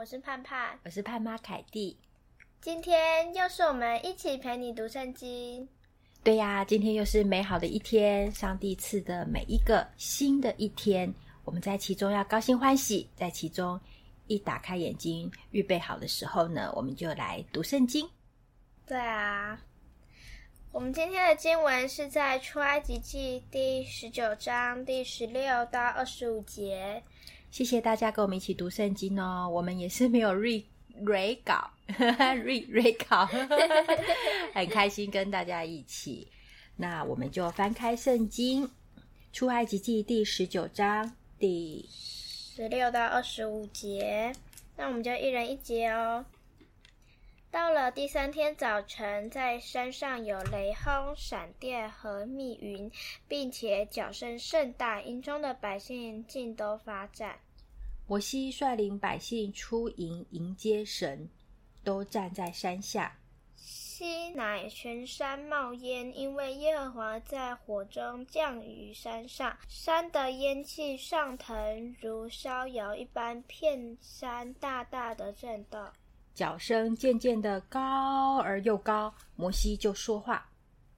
我是盼盼，我是盼妈凯蒂。今天又是我们一起陪你读圣经。对呀，今天又是美好的一天，上帝赐的每一个新的一天，我们在其中要高兴欢喜，在其中一打开眼睛，预备好的时候呢，我们就来读圣经。对啊，我们今天的经文是在出埃及记第十九章第十六到二十五节。谢谢大家跟我们一起读圣经哦，我们也是没有 re re 稿。瑞瑞考，很开心跟大家一起。那我们就翻开圣经《出埃及记》第十九章第十六到二十五节。那我们就一人一节哦。到了第三天早晨，在山上有雷轰、闪电和密云，并且角声甚大，营中的百姓尽都发战。摩西率领百姓出营迎接神。都站在山下。西乃全山冒烟，因为耶和华在火中降于山上，山的烟气上腾，如烧窑一般，遍山大大的震动。角声渐渐的高而又高，摩西就说话，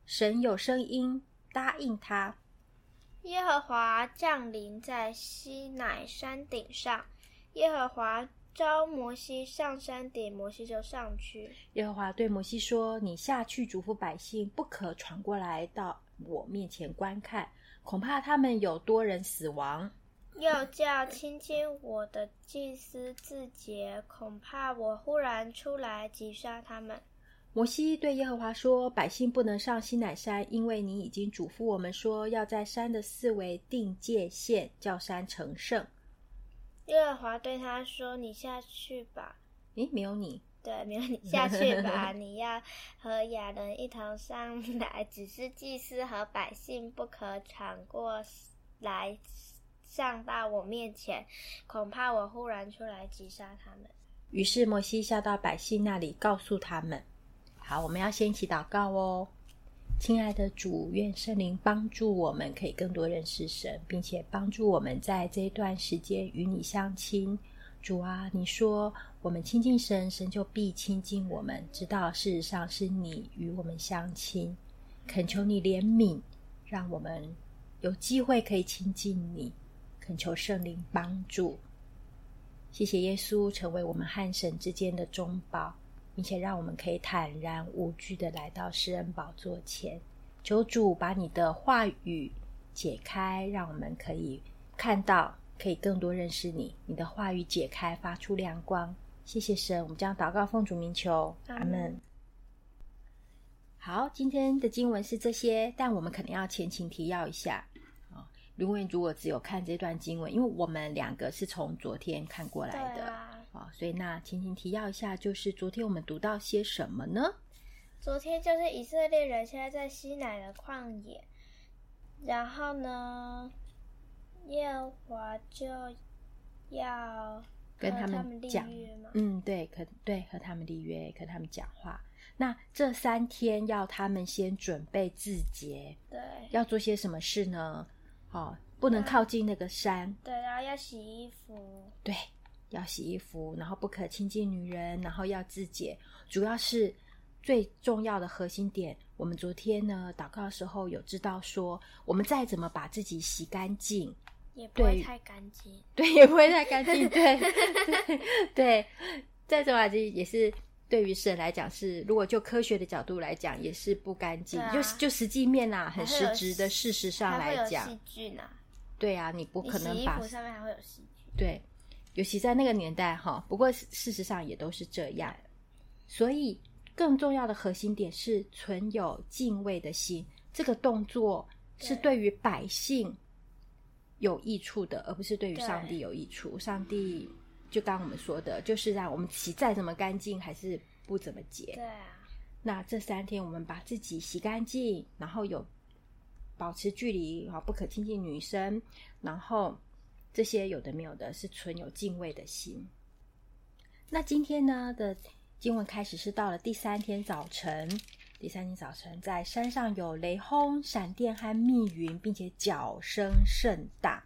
神有声音答应他。耶和华降临在西乃山顶上，耶和华。召摩西上山顶，摩西就上去。耶和华对摩西说：“你下去嘱咐百姓，不可闯过来到我面前观看，恐怕他们有多人死亡。又叫亲亲我的祭司自洁，恐怕我忽然出来击杀他们。”摩西对耶和华说：“百姓不能上西乃山，因为你已经嘱咐我们说，要在山的四围定界限，叫山成圣。”耶和华对他说：“你下去吧。”诶，没有你。对，没有你下去吧。你要和雅人一同上来，只是祭司和百姓不可闯过来上到我面前，恐怕我忽然出来击杀他们。于是摩西下到百姓那里，告诉他们：“好，我们要先一起祷告哦。”亲爱的主，愿圣灵帮助我们，可以更多认识神，并且帮助我们在这一段时间与你相亲。主啊，你说我们亲近神，神就必亲近我们。知道事实上是你与我们相亲，恳求你怜悯，让我们有机会可以亲近你。恳求圣灵帮助。谢谢耶稣，成为我们和神之间的中保。并且让我们可以坦然无惧的来到施恩宝座前，求主把你的话语解开，让我们可以看到，可以更多认识你。你的话语解开，发出亮光。谢谢神，我们将祷告奉主名求，阿门。好，今天的经文是这些，但我们可能要前情提要一下啊。如果如果只有看这段经文，因为我们两个是从昨天看过来的。啊，所以那轻轻提要一下，就是昨天我们读到些什么呢？昨天就是以色列人现在在西乃的旷野，然后呢，耶和华就要跟他们讲，嗯，对，可对和他们立约，跟他们讲话。那这三天要他们先准备自洁，对，要做些什么事呢？哦，不能靠近那个山，对，然后要洗衣服，对。要洗衣服，然后不可亲近女人，然后要自洁，主要是最重要的核心点。我们昨天呢祷告的时候有知道说，我们再怎么把自己洗干净，也不会太干净，对，也不会太干净，对对对，再怎么这也是对于神来讲是，如果就科学的角度来讲，也是不干净。啊、就就实际面啊，很实质的事实上来讲，细菌啊，对啊，你不可能把衣服上面还会有细菌，对。尤其在那个年代，哈，不过事实上也都是这样。所以，更重要的核心点是存有敬畏的心。这个动作是对于百姓有益处的，而不是对于上帝有益处。上帝就刚刚我们说的，就是让我们洗再怎么干净，还是不怎么洁。对啊。那这三天，我们把自己洗干净，然后有保持距离，啊，不可亲近女生，然后。这些有的没有的，是存有敬畏的心。那今天呢的经文开始是到了第三天早晨，第三天早晨在山上有雷轰、闪电和密云，并且角声甚大。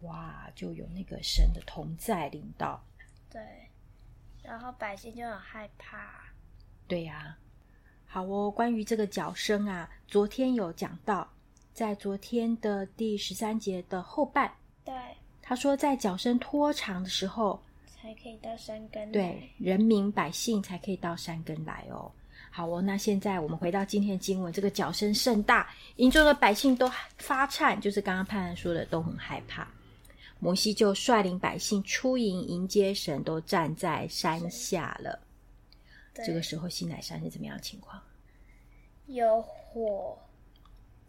哇，就有那个神的同在领导。对，然后百姓就很害怕。对呀、啊，好哦。关于这个角声啊，昨天有讲到，在昨天的第十三节的后半，对，他说在脚声拖长的时候，才可以到山根。对，人民百姓才可以到山根来哦。好哦，那现在我们回到今天的经文，这个脚声甚大，营中的百姓都发颤，就是刚刚盼盼说的，都很害怕。摩西就率领百姓出营迎接神，都站在山下了。这个时候，西乃山是怎么样的情况？有火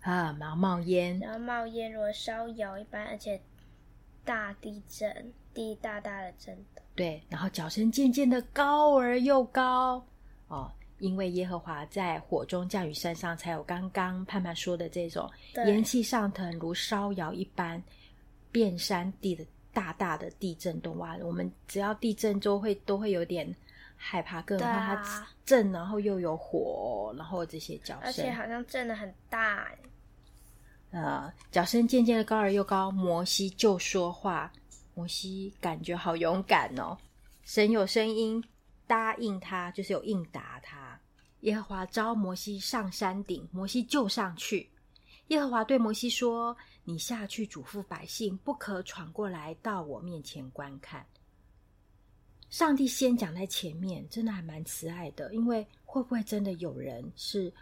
啊，然后冒烟，然后冒烟，如烧窑一般，而且大地震，地大大的震动。对，然后角声渐渐的高而又高哦，因为耶和华在火中降雨山上，才有刚刚盼盼说的这种烟气上腾，如烧窑一般。遍山地的大大的地震动哇！我们只要地震就会都会有点害怕，更何况它震，然后又有火，然后这些脚声，而且好像震的很大。呃，脚声渐渐的高而又高，摩西就说话，摩西感觉好勇敢哦。神有声音答应他，就是有应答他。耶和华召摩西上山顶，摩西就上去。耶和华对摩西说：“你下去嘱咐百姓，不可闯过来到我面前观看。”上帝先讲在前面，真的还蛮慈爱的。因为会不会真的有人是，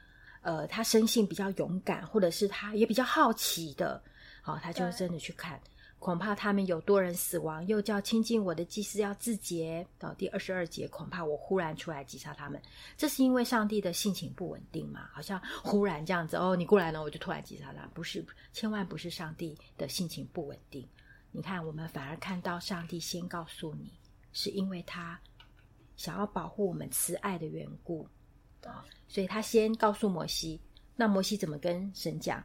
呃，他生性比较勇敢，或者是他也比较好奇的，好、哦，他就真的去看。恐怕他们有多人死亡，又叫亲近我的祭司要自洁。到第二十二节，恐怕我忽然出来击杀他们。这是因为上帝的性情不稳定嘛？好像忽然这样子哦，你过来了，我就突然击杀他。不是，千万不是上帝的性情不稳定。你看，我们反而看到上帝先告诉你，是因为他想要保护我们慈爱的缘故。啊，所以他先告诉摩西。那摩西怎么跟神讲？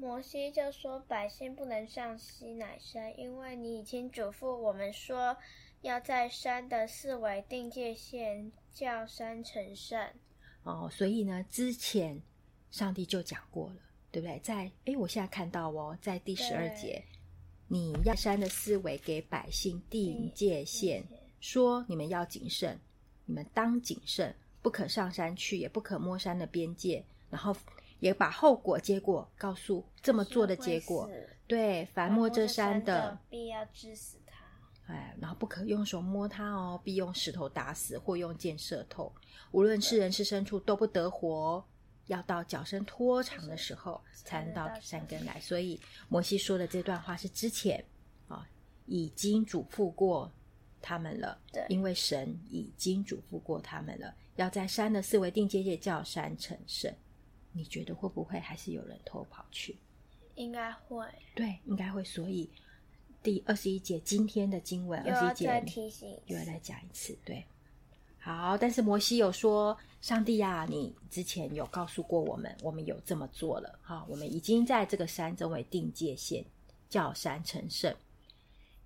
摩西就说：“百姓不能上西乃山，因为你已经嘱咐我们说，要在山的四围定界线，叫山成圣。”哦，所以呢，之前上帝就讲过了，对不对？在诶，我现在看到哦，在第十二节，你要山的四围给百姓定界线，说你们要谨慎，你们当谨慎，不可上山去，也不可摸山的边界，然后。也把后果、结果告诉这么做的结果，对，凡摸这山的，必要致死他。哎，然后不可用手摸它哦，必用石头打死，或用箭射透。无论是人是牲畜，都不得活。要到脚伸拖长的时候，才能到山根来。所以摩西说的这段话是之前啊，已经嘱咐过他们了。对，因为神已经嘱咐过他们了，要在山的四围定界界，叫山成圣。你觉得会不会还是有人偷跑去？应该会。对，应该会。所以第二十一节今天的经文，二十一节提醒，又要再讲一次。对，好。但是摩西有说：“上帝呀、啊，你之前有告诉过我们，我们有这么做了。哈，我们已经在这个山周围定界线，叫山成圣。”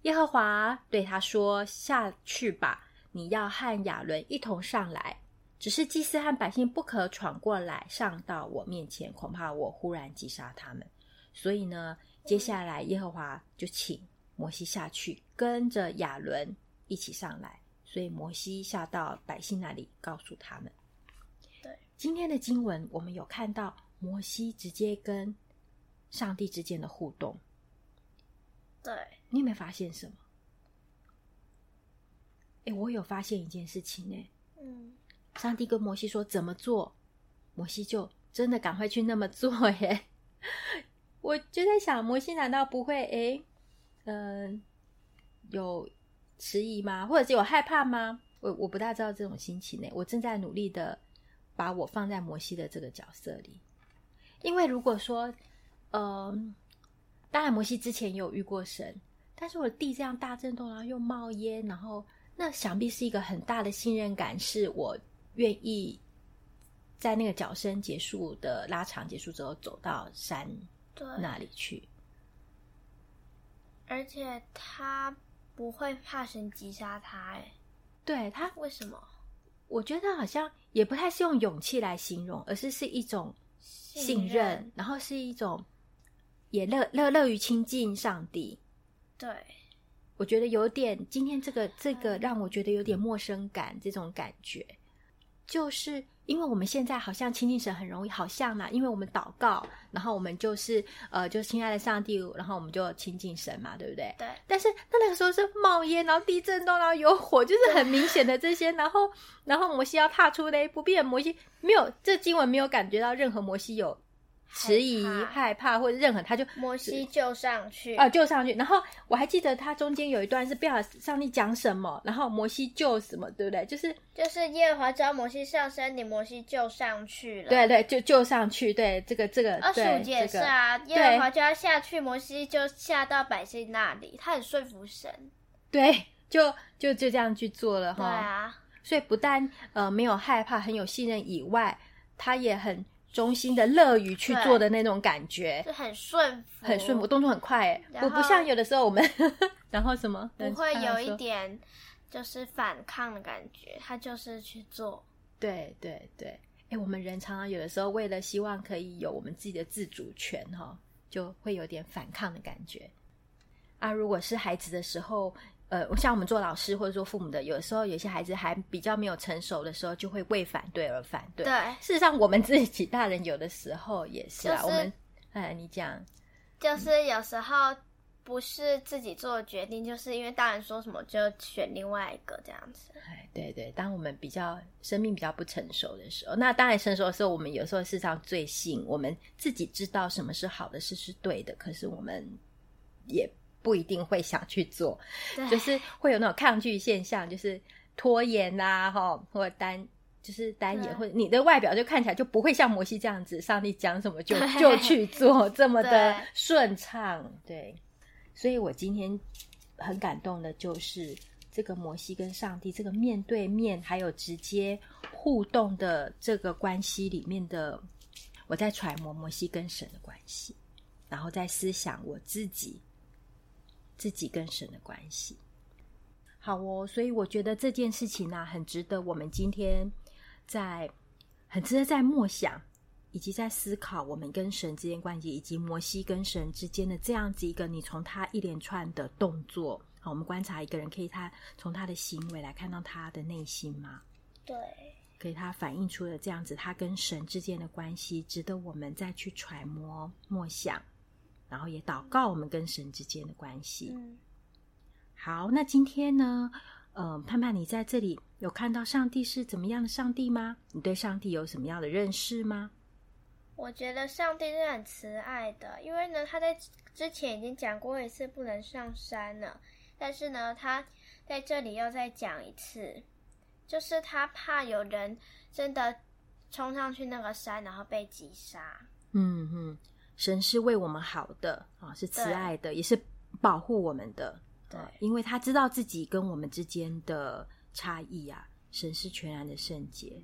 耶和华对他说：“下去吧，你要和亚伦一同上来。”只是祭司和百姓不可闯过来，上到我面前，恐怕我忽然击杀他们。所以呢，接下来耶和华就请摩西下去，跟着亚伦一起上来。所以摩西下到百姓那里，告诉他们。对，今天的经文我们有看到摩西直接跟上帝之间的互动。对，你有没有发现什么？哎，我有发现一件事情呢。嗯。上帝跟摩西说怎么做，摩西就真的赶快去那么做耶。我就在想，摩西难道不会诶，嗯、有迟疑吗？或者是有害怕吗？我我不大知道这种心情呢。我正在努力的把我放在摩西的这个角色里，因为如果说，嗯、当然摩西之前也有遇过神，但是我地这样大震动，然后又冒烟，然后那想必是一个很大的信任感，是我。愿意在那个角声结束的拉长结束之后走到山那里去，而且他不会怕神击杀他，哎，对他为什么？我觉得好像也不太是用勇气来形容，而是是一种信任，信任然后是一种也乐乐乐于亲近上帝。对，我觉得有点今天这个这个让我觉得有点陌生感，这种感觉，就是因为我们现在好像亲近神很容易，好像嘛，因为我们祷告，然后我们就是呃，就亲爱的上帝，然后我们就亲近神嘛，对不对？对。但是他那个时候是冒烟，然后地震动，然后有火，就是很明显的这些，然后然后摩西要踏出嘞，不变，摩西没有这经文没有感觉到任何摩西有。迟疑、害怕，或者任何，他就摩西救上去啊，救上去。然后我还记得他中间有一段是不晓得上帝讲什么，然后摩西救什么，对不对？就是就是耶和华召摩西上山，你摩西救上去了。对对，就救上去。对，这个这个二十五节也是啊，这个、耶和华就要下去，摩西就下到百姓那里，他很说服神。对，就就就这样去做了哈。对啊，所以不但呃没有害怕，很有信任以外，他也很。衷心的乐于去做的那种感觉，就很顺服，很顺服，动作很快，我，不不像有的时候我们，然后什么？不会有一点就是反抗的感觉，他就是去做，对对对，哎，我们人常常有的时候为了希望可以有我们自己的自主权，哈，就会有点反抗的感觉，啊，如果是孩子的时候。呃，像我们做老师或者做父母的，有的时候有些孩子还比较没有成熟的时候，就会为反对而反对。对，事实上我们自己大人有的时候也是啊。就是、我们，哎，你讲，就是有时候不是自己做决定，嗯、就是因为大人说什么就选另外一个这样子。哎，对对，当我们比较生命比较不成熟的时候，那当然成熟的时候，我们有时候事实上最信，我们自己知道什么是好的，事是对的，可是我们也。不一定会想去做，就是会有那种抗拒现象，就是拖延啊，哈，或者单就是单眼，或者你的外表就看起来就不会像摩西这样子，上帝讲什么就就去做，这么的顺畅。对，所以我今天很感动的就是这个摩西跟上帝这个面对面还有直接互动的这个关系里面的，我在揣摩摩西跟神的关系，然后在思想我自己。自己跟神的关系，好哦，所以我觉得这件事情呢、啊，很值得我们今天在很值得在默想，以及在思考我们跟神之间关系，以及摩西跟神之间的这样子一个，你从他一连串的动作，好，我们观察一个人，可以他从他的行为来看到他的内心吗？对，可以他反映出了这样子他跟神之间的关系，值得我们再去揣摩默想。然后也祷告我们跟神之间的关系。嗯，好，那今天呢，嗯、呃，盼盼你在这里有看到上帝是怎么样的上帝吗？你对上帝有什么样的认识吗？我觉得上帝是很慈爱的，因为呢，他在之前已经讲过一次不能上山了，但是呢，他在这里又再讲一次，就是他怕有人真的冲上去那个山，然后被击杀。嗯嗯。神是为我们好的啊，是慈爱的，也是保护我们的。对，因为他知道自己跟我们之间的差异啊。神是全然的圣洁，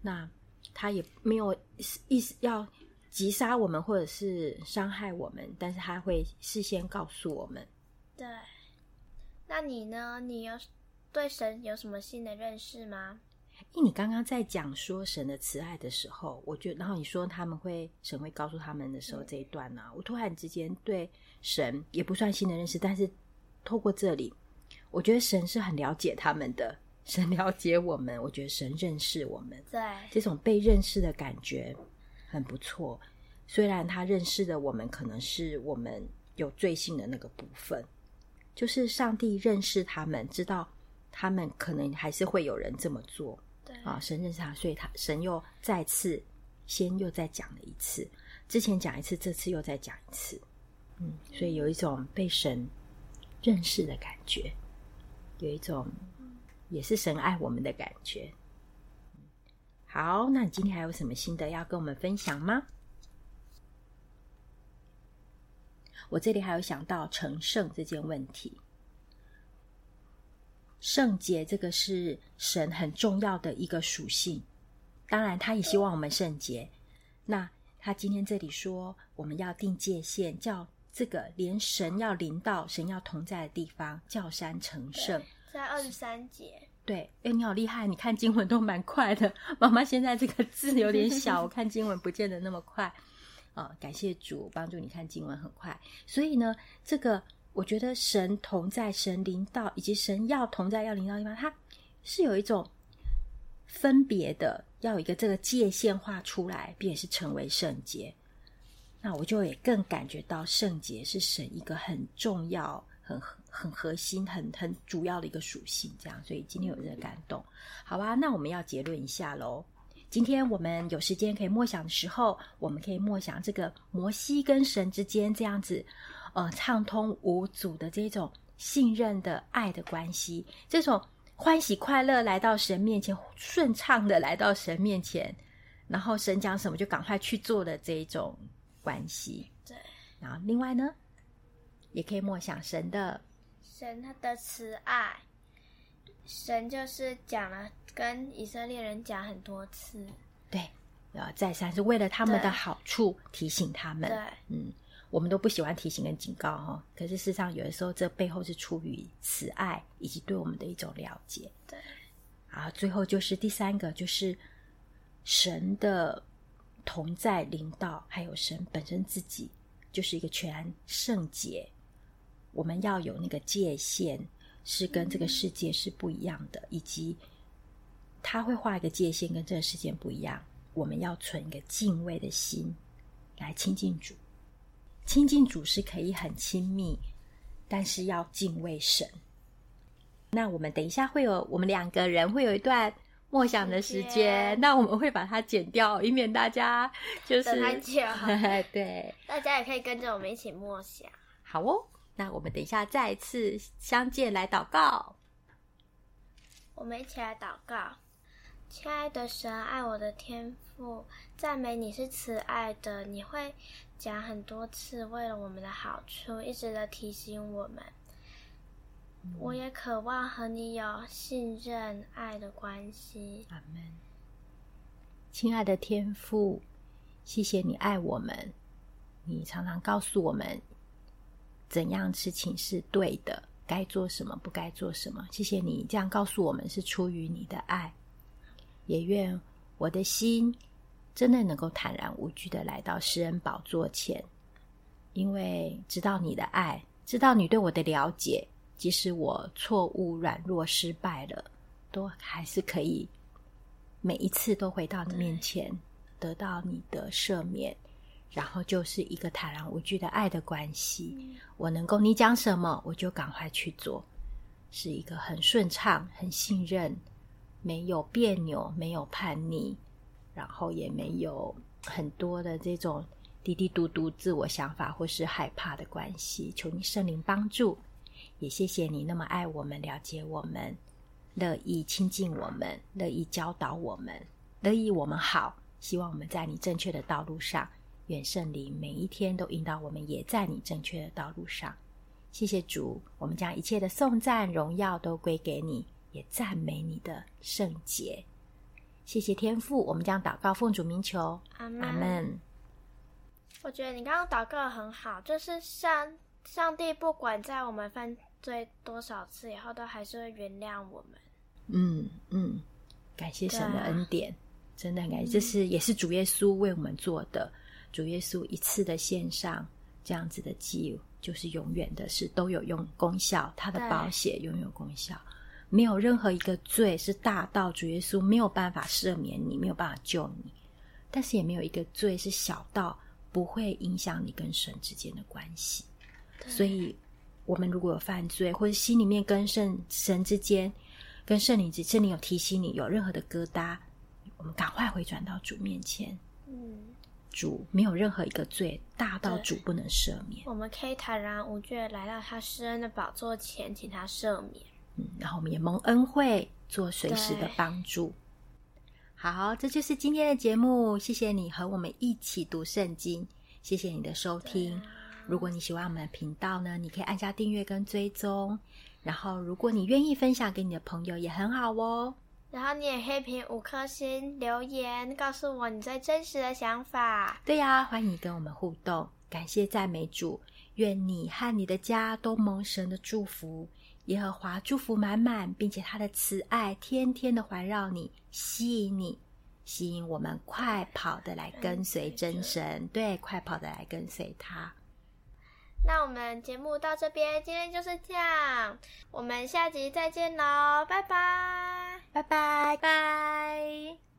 那他也没有意思要击杀我们或者是伤害我们，但是他会事先告诉我们。对，那你呢？你有对神有什么新的认识吗？因为你刚刚在讲说神的慈爱的时候，我觉得，然后你说他们会神会告诉他们的时候，这一段呢、啊，我突然之间对神也不算新的认识，但是透过这里，我觉得神是很了解他们的，神了解我们，我觉得神认识我们，对，这种被认识的感觉很不错。虽然他认识的我们可能是我们有罪性的那个部分，就是上帝认识他们，知道他们可能还是会有人这么做。啊，神认识他，所以他神又再次先又再讲了一次，之前讲一次，这次又再讲一次，嗯，所以有一种被神认识的感觉，有一种也是神爱我们的感觉。好，那你今天还有什么心得要跟我们分享吗？我这里还有想到成圣这件问题。圣洁，这个是神很重要的一个属性。当然，他也希望我们圣洁。那他今天这里说，我们要定界限，叫这个连神要临到、神要同在的地方，叫山成圣。在二十三节。对，哎，你好厉害！你看经文都蛮快的。妈妈现在这个字有点小，我看经文不见得那么快。啊、哦，感谢主帮助你看经文很快。所以呢，这个我觉得神同在、神灵到，以及神要同在、要临到地方，它是有一种分别的，要有一个这个界限画出来，便是成为圣洁。那我就也更感觉到圣洁是神一个很重要、很很核心、很很主要的一个属性。这样，所以今天有这个感动。好吧，那我们要结论一下喽。今天我们有时间可以默想的时候，我们可以默想这个摩西跟神之间这样子。呃，畅通无阻的这种信任的爱的关系，这种欢喜快乐来到神面前，顺畅的来到神面前，然后神讲什么就赶快去做的这一种关系。对。然后另外呢，也可以默想神的神他的慈爱，神就是讲了跟以色列人讲很多次，对，要再三是为了他们的好处提醒他们，对，嗯。我们都不喜欢提醒跟警告哈，可是事实上有的时候这背后是出于慈爱以及对我们的一种了解。对，啊，最后就是第三个，就是神的同在领导，还有神本身自己就是一个全圣洁，我们要有那个界限，是跟这个世界是不一样的，嗯、以及他会画一个界限跟这个世界不一样，我们要存一个敬畏的心来亲近主。亲近主是可以很亲密，但是要敬畏神。那我们等一下会有我们两个人会有一段默想的时间，那我们会把它剪掉，以免大家就是太久。对，大家也可以跟着我们一起默想。好哦，那我们等一下再次相见来祷告。我们一起来祷告。亲爱的神，爱我的天父，赞美你是慈爱的。你会讲很多次，为了我们的好处，一直的提醒我们。我也渴望和你有信任、爱的关系。阿门。亲爱的天父，谢谢你爱我们。你常常告诉我们怎样事情是对的，该做什么，不该做什么。谢谢你这样告诉我们，是出于你的爱。也愿我的心真的能够坦然无惧的来到施恩宝座前，因为知道你的爱，知道你对我的了解，即使我错误、软弱、失败了，都还是可以每一次都回到你面前，得到你的赦免，然后就是一个坦然无惧的爱的关系。我能够你讲什么，我就赶快去做，是一个很顺畅、很信任。没有别扭，没有叛逆，然后也没有很多的这种嘀嘀嘟嘟自我想法或是害怕的关系。求你圣灵帮助，也谢谢你那么爱我们、了解我们、乐意亲近我们、乐意教导我们、乐意我们好。希望我们在你正确的道路上，愿圣灵每一天都引导我们，也在你正确的道路上。谢谢主，我们将一切的颂赞、荣耀都归给你。也赞美你的圣洁，谢谢天父，我们将祷告奉主名求，阿门。我觉得你刚刚祷告很好，就是上上帝不管在我们犯罪多少次以后，都还是会原谅我们。嗯嗯，感谢神的恩典，真的很感谢，这是也是主耶稣为我们做的。主耶稣一次的献上这样子的祭，就是永远的，是都有用功效，他的宝血永远有功效。没有任何一个罪是大到主耶稣没有办法赦免你，没有办法救你；但是也没有一个罪是小到不会影响你跟神之间的关系。所以，我们如果有犯罪，或者心里面跟圣神之间、跟圣灵之间，圣灵有提醒你有任何的疙瘩，我们赶快回转到主面前。嗯，主没有任何一个罪大到主不能赦免。我们可以坦然无惧来到他施恩的宝座前，请他赦免。嗯，然后我们也蒙恩惠，做随时的帮助。好，这就是今天的节目。谢谢你和我们一起读圣经，谢谢你的收听。如果你喜欢我们的频道呢，你可以按下订阅跟追踪。然后，如果你愿意分享给你的朋友，也很好哦。然后你也可以评五颗星留言，告诉我你最真实的想法。对呀，欢迎跟我们互动。感谢赞美主，愿你和你的家都蒙神的祝福。耶和华祝福满满，并且他的慈爱天天的环绕你，吸引你，吸引我们快跑的来跟随真神，对，快跑的来跟随他。那我们节目到这边，今天就是这样，我们下集再见喽，拜拜，拜拜拜。